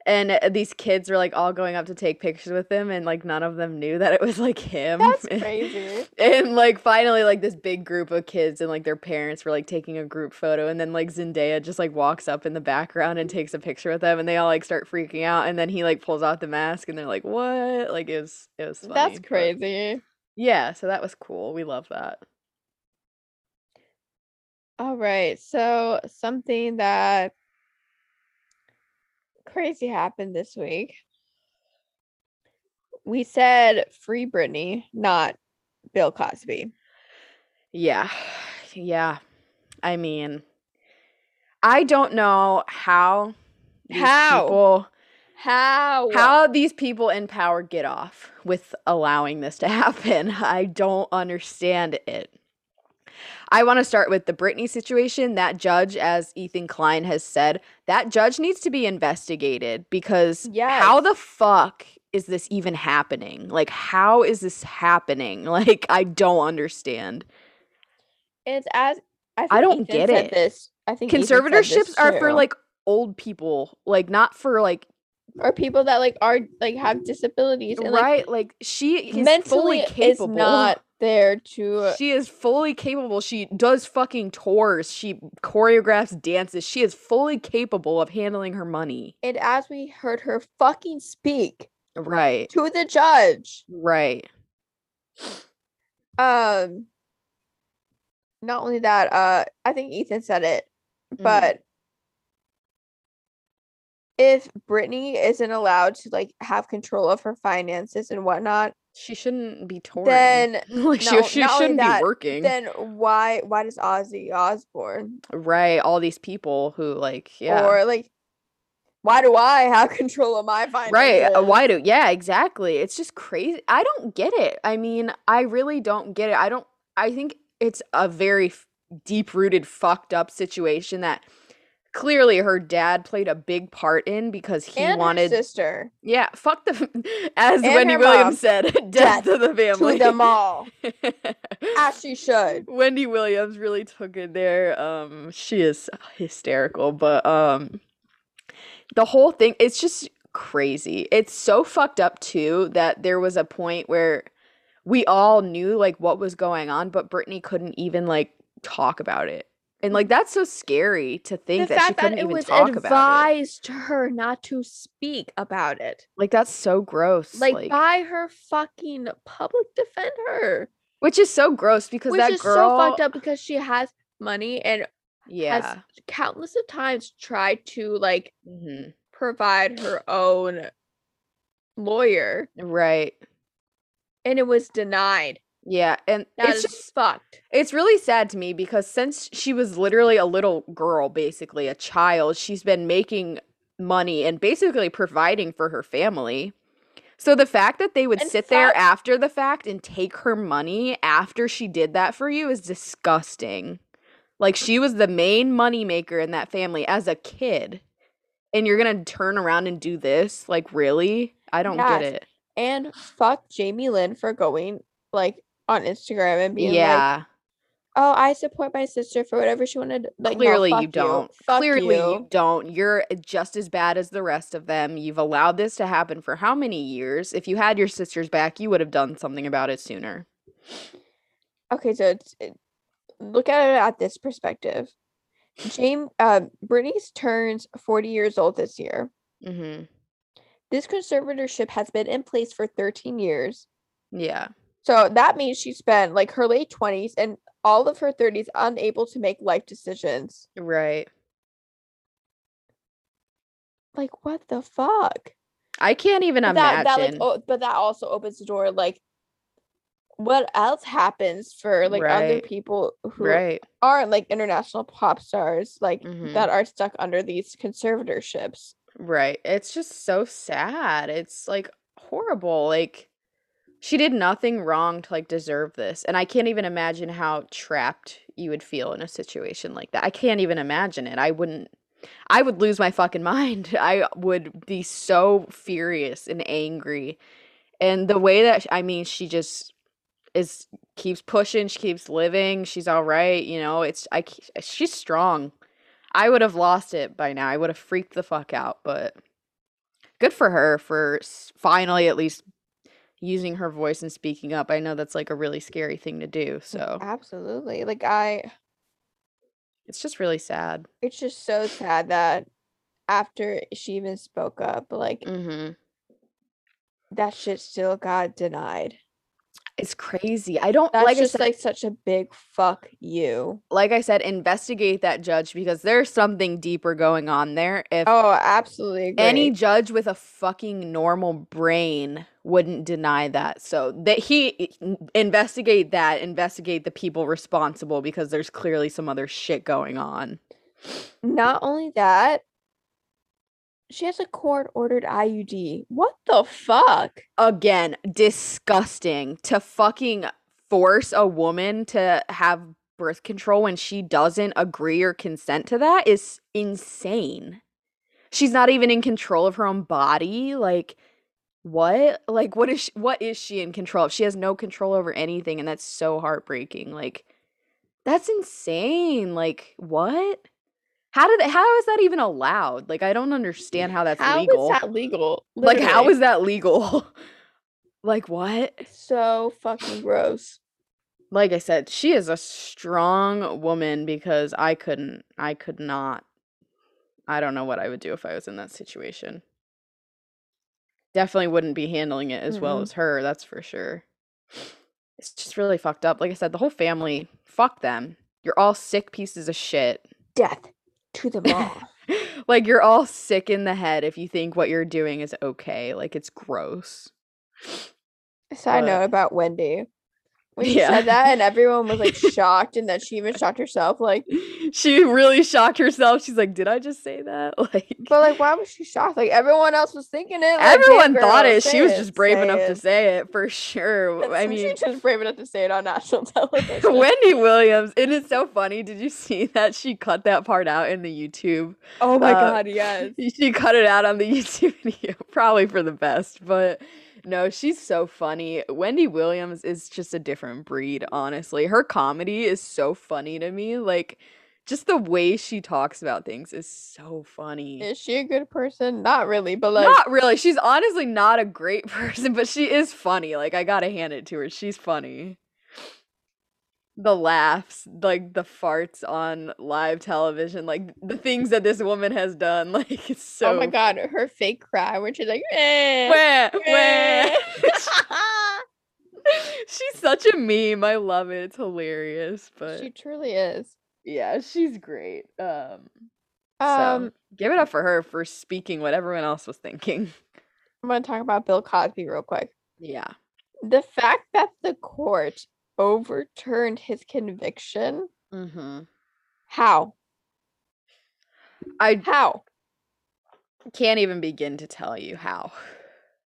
And uh, these kids were like all going up to take pictures with him, and like none of them knew that it was like him. That's crazy. And like finally, like this big group of kids and like their parents were like taking a group photo, and then like Zendaya just like walks up in the background and takes a picture with them, and they all like start freaking out, and then he like pulls out the mask, and they're like, "What?" Like it was it was funny. That's but- crazy. Yeah, so that was cool. We love that. All right. So something that crazy happened this week. We said free Britney, not Bill Cosby. Yeah, yeah. I mean, I don't know how How? people How? how these people in power get off with allowing this to happen. I don't understand it. I want to start with the Britney situation. That judge, as Ethan Klein has said, that judge needs to be investigated because how the fuck is this even happening? Like, how is this happening? Like, I don't understand. It's as I, think I don't Ethan get it. This I think Ethan said this Conservatorships are for like old people, like, not for like, or people that like are like have disabilities and like right? Like, she is mentally fully capable. is not there to She is fully capable. She does fucking tours. She choreographs dances. She is fully capable of handling her money. and as we heard her fucking speak Right. to the judge Right. um not only that uh i think ethan said it Mhm. but if britney isn't allowed to like have control of her finances and whatnot She shouldn't be touring. then like she, no- she only shouldn't that, be working. then why why does ozzy osbourne right. All these people who like yeah. or like why do i have control of my finances Right. uh, Why do? Yeah, exactly. It's just crazy. I don't get it. I mean, I really don't get it. I don't I think it's a very deep rooted fucked up situation that clearly her dad played a big part in because he and wanted her sister Yeah, fuck the as And Wendy Williams mom. said, death, Death to the family. to them all as she should Wendy Williams really took it there. Um, she is hysterical, but um, the whole thing it's just crazy. It's so fucked up too that there was a point where we all knew like what was going on, but Britney couldn't even like talk about it. And like that's so scary to think the that she couldn't that it even was talk about it. advised to her not to speak about it Like that's so gross. like, Like, by her fucking public defender which is so gross because which that is girl so fucked up because she has money and Yeah. has countless of times tried to like hmm provide her own lawyer Right. and it was denied Yeah, and That it's just fucked it's really sad to me because since she was literally a little girl, basically a child, she's been making money and basically providing for her family. So the fact that they would And sit there after the fact and take her money after she did that for you is disgusting. Like she was the main money maker in that family as a kid. And you're going to turn around and do this? Like really? I don't get it. and fuck Jamie Lynn for going like on Instagram and being like Yeah. oh I support my sister for whatever she wanted like no, Clearly you don't. Fuck Clearly you. you. don't. You're just as bad as the rest of them. You've allowed this to happen for how many years? If you had your sisters back, you would have done something about it sooner. okay so it's, it, look at it at this perspective James uh Britney's turns 40 years old this year. Mm-hmm. This conservatorship has been in place for 13 years. Yeah. So that means she spent like her late 20s and all of her 30s unable to make life decisions. Right. Like what the fuck? I can't even But imagine. that that like oh, but that also opens the door like what else happens for like other people who right. aren't like international pop stars like Mhm. that are stuck under these conservatorships. Right. It's just so sad. It's like horrible. Like she did nothing wrong to like deserve this. And I can't even imagine how trapped you would feel in a situation like that. I can't even imagine it. I wouldn't I would lose my fucking mind. I would be so furious and angry. And the way that I mean she just is keeps pushing, she keeps living, she's all right, you know. It's I she's strong. I would have lost it by now. I would have freaked the fuck out, but good for her for finally at least using her voice and speaking up. I know that's like a really scary thing to do, so Absolutely. Like I it's just really sad. it's just so sad that after she even spoke up, like hmm that shit still got denied. It's crazy. I don't That's like I just said, like such a big fuck you. like I said, investigate that judge because there's something deeper going on there. If Oh, absolutely agree. any judge with a fucking normal brain wouldn't deny that. So that he investigate that, investigate the people responsible because there's clearly some other shit going on. Not only that, she has a court ordered IUD. What the fuck? Again, disgusting to fucking force a woman to have birth control when she doesn't agree or consent to that is insane. She's not even in control of her own body. Like what? Like what is she, what is she in control of? She has no control over anything and that's so heartbreaking. Like that's insane. Like what? How did that, how is that even allowed? Like I don't understand how that's How is legal. that legal? like how is that legal? like what? so fucking gross? Like I said, she is a strong woman because I couldn't I could not I don't know what I would do if I was in that situation. Definitely wouldn't be handling it as well Mm-mm. as her, that's for sure. It's just really fucked up. Like I said, the whole family, fuck them. You're all sick pieces of shit. Death to them all. like you're all sick in the head if you think what you're doing is okay. Like it's gross. Side But- note about Wendy. When she Yeah. said that and everyone was like shocked and then she even shocked herself. Like, she really shocked herself. She's like, "Did I just say that?" Like, but like, why was she shocked? Like everyone else was thinking it. Like, "Damn, everyone thought it. She was just brave enough to say it for sure. I mean, she's just brave enough to say it on national television. Wendy Williams. It is so funny. Did you see that she cut that part out in the YouTube? oh my uh, god, yes. She cut it out on the YouTube video, probably for the best. But no, she's so funny. Wendy Williams is just a different breed, honestly. Her comedy is so funny to me. Like, just the way she talks about things is so funny. Is she a good person? Not really, but like not really. She's honestly not a great person, but she is funny. Like, I gotta hand it to her. She's funny. The laughs, like the farts on live television, like the things that this woman has done, like it's so oh my god, her fake cry where she's like, eh, Wah, wah. eh. she's such a meme. I love it. It's hilarious. But she truly is. yeah, she's great. Um, Um, so give it up for her for speaking what everyone else was thinking. I'm gonna talk about Bill Cosby real quick. Yeah. The fact that the court overturned his conviction. Mm-hmm. How? I How? can't even begin to tell you how.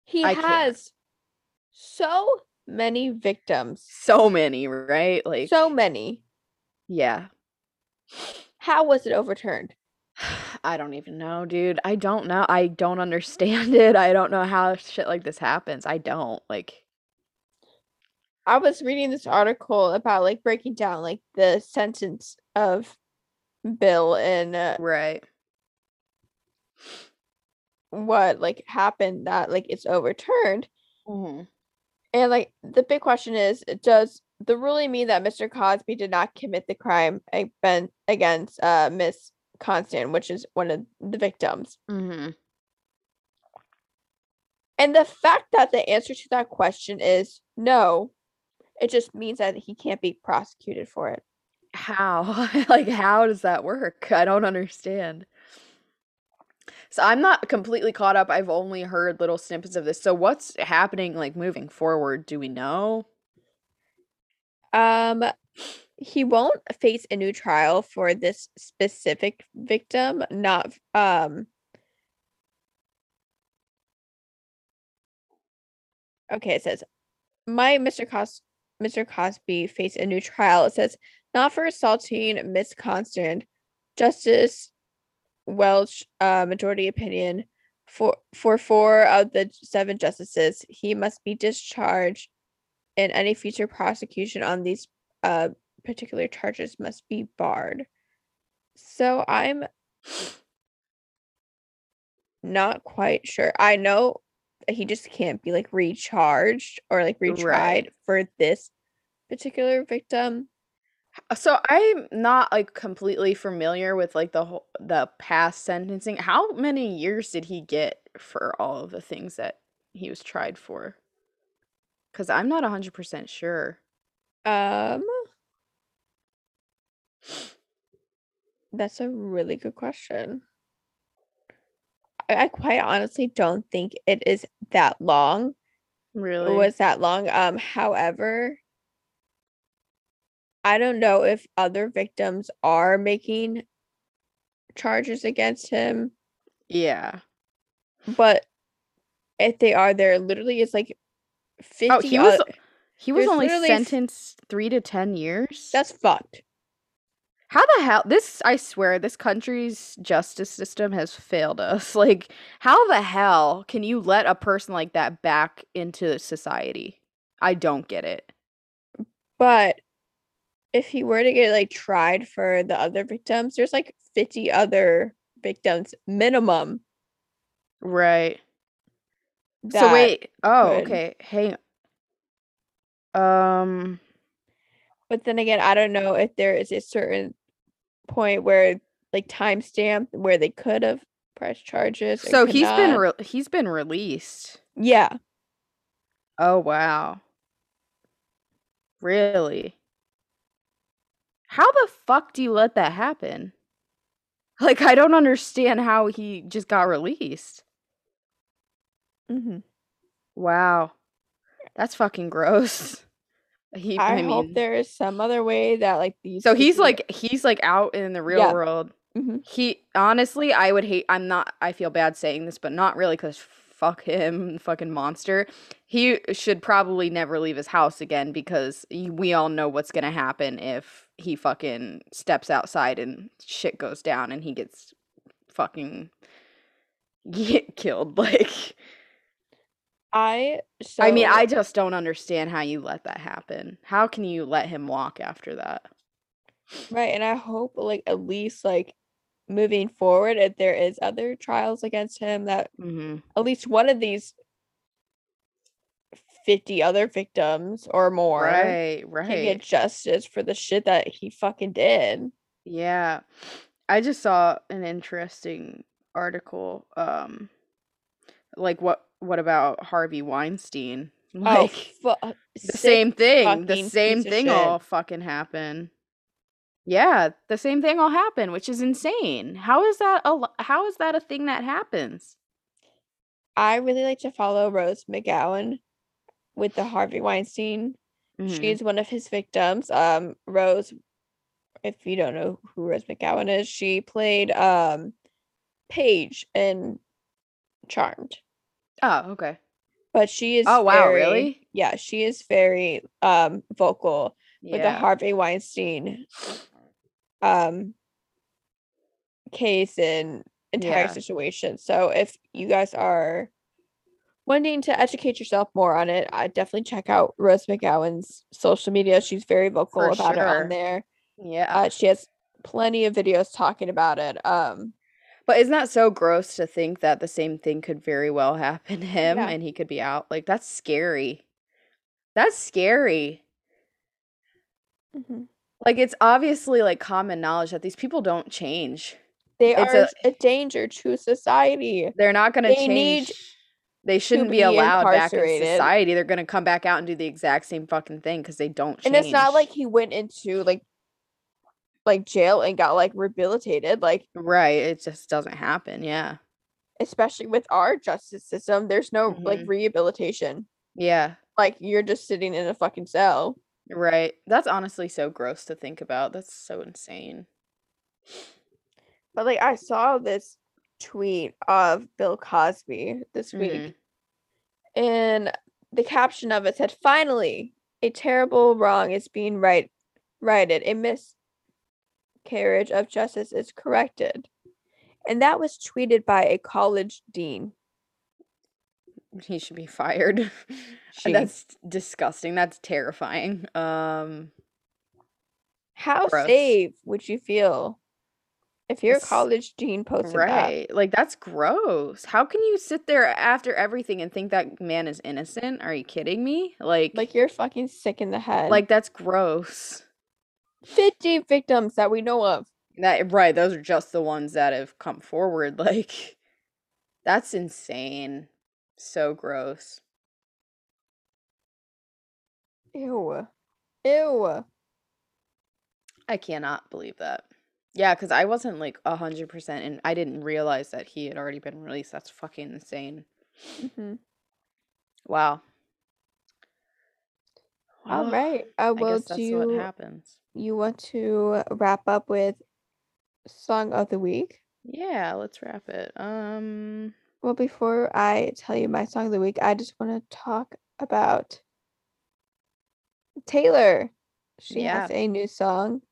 He I can't. has so many victims. So many, right? Like, So many. yeah. How was it overturned? I don't even know, dude. I don't know. I don't understand it. I don't know how shit like this happens. I don't. Like, I was reading this article about like breaking down like the sentence of Bill and uh, right. what like happened that like it's overturned. Mm-hmm. And like the big question is does the ruling mean that Mr. Cosby did not commit the crime against uh Miss Constand, which is one of the victims. Mm-hmm. And the fact that the answer to that question is no, it just means that he can't be prosecuted for it. How? like, how does that work? I don't understand. So I'm not completely caught up. I've only heard little snippets of this. So what's happening like moving forward? Do we know? Um he won't face a new trial for this specific victim, not um Okay, it says my Mr. Cos Mr. Cosby face a new trial. It says not for assaulting Miss Constand. Justice Wecht, uh, majority opinion for for four of the seven justices, he must be discharged, and any future prosecution on these uh particular charges must be barred. So I'm not quite sure. I know he just can't be like recharged or like retried Right. for this particular victim. So I'm not like completely familiar with like the whole the past sentencing. How many years did he get for all of the things that he was tried for? Because I'm not 100% sure. Um That's a really good question. I, quite honestly don't think it is that long. Really? It was that long. Um, however, I don't know if other victims are making charges against him, Yeah. but if they are, there literally is like 50 Oh, he was he was only literally f- sentenced 3 to 10 years? that's fucked. How the hell this I swear this country's justice system has failed us. Like how the hell can you let a person like that back into society? I don't get it. But if he were to get like tried for the other victims, there's like 50 other victims minimum. Right. So wait. Oh, okay. Hang Um But then again, I don't know if there is a certain point where like timestamp where they could have pressed charges. so he's been re- he's been released. yeah. Oh wow. Really? How the fuck do you let that happen? Like I don't understand how he just got released. hmm Wow. That's fucking gross. He I, I, hope mean there is some other way that like these. so he's like he's like out in the real Yeah. world. Mhm. He honestly, I would hate. I'm not. I feel bad saying this, but not really, because fuck him, fucking monster. He should probably never leave his house again because we all know what's gonna happen if he fucking steps outside and shit goes down and he gets fucking get killed. Like, I. So, I mean, I just don't understand how you let that happen. How can you let him walk after that? right, and I hope like at least like moving forward, if there is other trials against him, that Mm-hmm. at least one of these fifty other victims or more Right, can right. get justice for the shit that he fucking did. Yeah. I just saw an interesting article um like what what about Harvey Weinstein? Like oh, fu- the same thing, the same thing all fucking happen. Yeah, the same thing all happen, which is insane. How is that a how is that a thing that happens? I really like to follow Rose McGowan with the Harvey Weinstein. Mhm. She's one of his victims. Um, Rose, if you don't know who Rose McGowan is, she played um Paige in Charmed. Oh, okay. But she is Oh, wow, very- really? Yeah, she is very um vocal with the Harvey Weinstein um case and entire Yeah. situation. So if you guys are wanting to educate yourself more on it, I definitely check out Rose McGowan's social media. She's very vocal For about it on there. Yeah. Uh, she has plenty of videos talking about it. Um But isn't that so gross to think that the same thing could very well happen to him Yeah. and he could be out? Like that's scary. That's scary. Mhm. Like it's obviously like common knowledge that these people don't change. They It's are a- a, danger to society. They're not going to They need change. They shouldn't be be allowed back in society. They're going to come back out and do the exact same fucking thing because they don't change. And it's not like he went into like like jail and got like rehabilitated. Like right. It just doesn't happen. Yeah. especially with our justice system, there's no like Mhm. rehabilitation. Yeah. Like you're just sitting in a fucking cell. Right. That's honestly so gross to think about. That's so insane. But like I saw this tweet of Bill Cosby this week, Mhm. and the caption of it said, "Finally, a terrible wrong is being right righted. A miscarriage of justice is corrected." And that was tweeted by a college dean. He should be fired. That's disgusting. That's terrifying. Um How gross. safe would you feel if your It's- college dean posted that? right. Like that's gross. How can you sit there after everything and think that man is innocent? Are you kidding me? Like Like you're fucking sick in the head. like that's gross. 50 victims that we know of. That right, those are just the ones that have come forward. Like that's insane. So gross. Ew. Ew. I cannot believe that. Yeah, because I wasn't like a hundred percent and I didn't realize that he had already been released. That's fucking insane. hmm Wow. All Well, right. Uh, I well, guess that's do what happens. You want to wrap up with song of the week? Yeah, let's wrap it. Um Well, before I tell you my song of the week, I just want to talk about Taylor. She has a new song,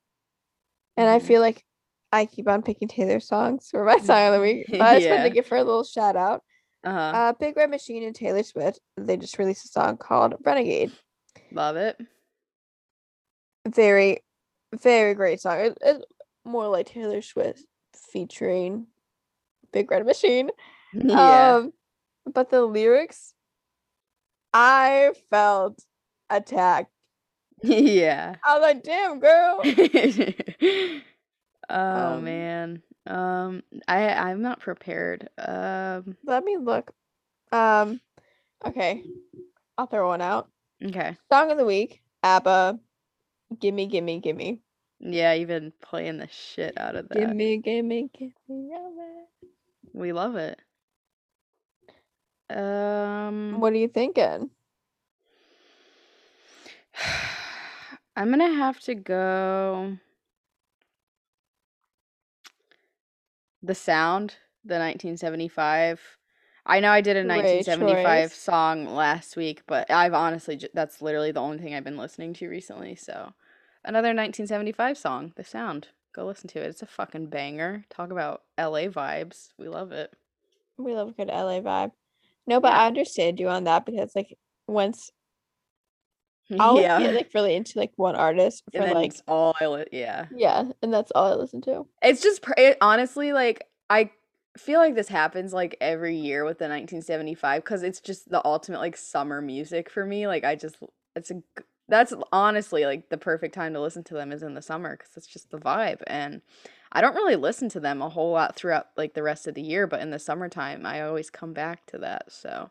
and I Mhm. feel like I keep on picking Taylor songs for my song of the week. But I just wanted to give her a little shout out. uh-huh. Uh, Big Red Machine and Taylor Swift. They just released a song called Renegade. Love it. Very, very great song. It, it's more like Taylor Swift featuring Big Red Machine. Yeah. Um, but the lyrics, I felt attacked. yeah. I was like, damn, girl. oh Um, man. Um I I'm not prepared. Um Let me look. Um, okay, I'll throw one out. okay. Song of the week, ABBA. Gimme, gimme, gimme. Yeah, you've been playing the shit out of that. Gimme, gimme, gimme. ABBA. We love it. Um What are you thinking? I'm gonna have to go the sound, the 1975. I know I did a Great 1975 choice. song last week, but I've honestly ju- that's literally the only thing I've been listening to recently. So, another 1975 song, The Sound. Go listen to it. It's a fucking banger. Talk about LA vibes. We love it. We love a good LA vibe. No, but Yeah. I understand you on that because like once I'll yeah. get like really into like one artist for like all I li- yeah. yeah, and that's all I listen to. It's just pr- it, honestly like I feel like this happens like every year with the 1975 because it's just the ultimate like summer music for me. Like I just it's a that's honestly like the perfect time to listen to them is in the summer because it's just the vibe and I don't really listen to them a whole lot throughout like the rest of the year, but in the summertime I always come back to that. So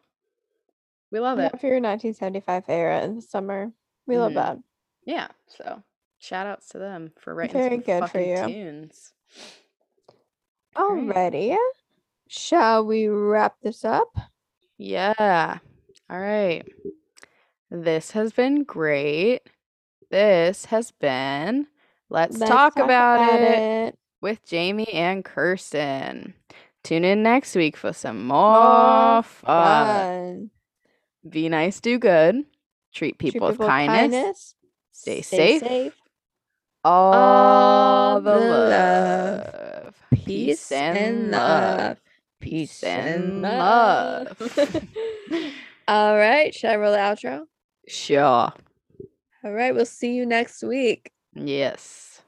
we love it. for your 1975 era in the summer. We love Mhm. that. Yeah. So shout outs to them for writing Very some good for fucking you. tunes. Alright. Alrighty. Shall we wrap this up? Yeah. All right. This has been great. This has been Let's, Let's talk, about, it, it. with Jamie and Kirsten. Tune in next week for some more, More fun. Fun. Be nice, do good. Treat people, Treat with people kindness. Stay safe. safe. All, All the love. love. Peace and love peace and love. All right. Should I roll the outro? Sure. All right. We'll see you next week. Yes.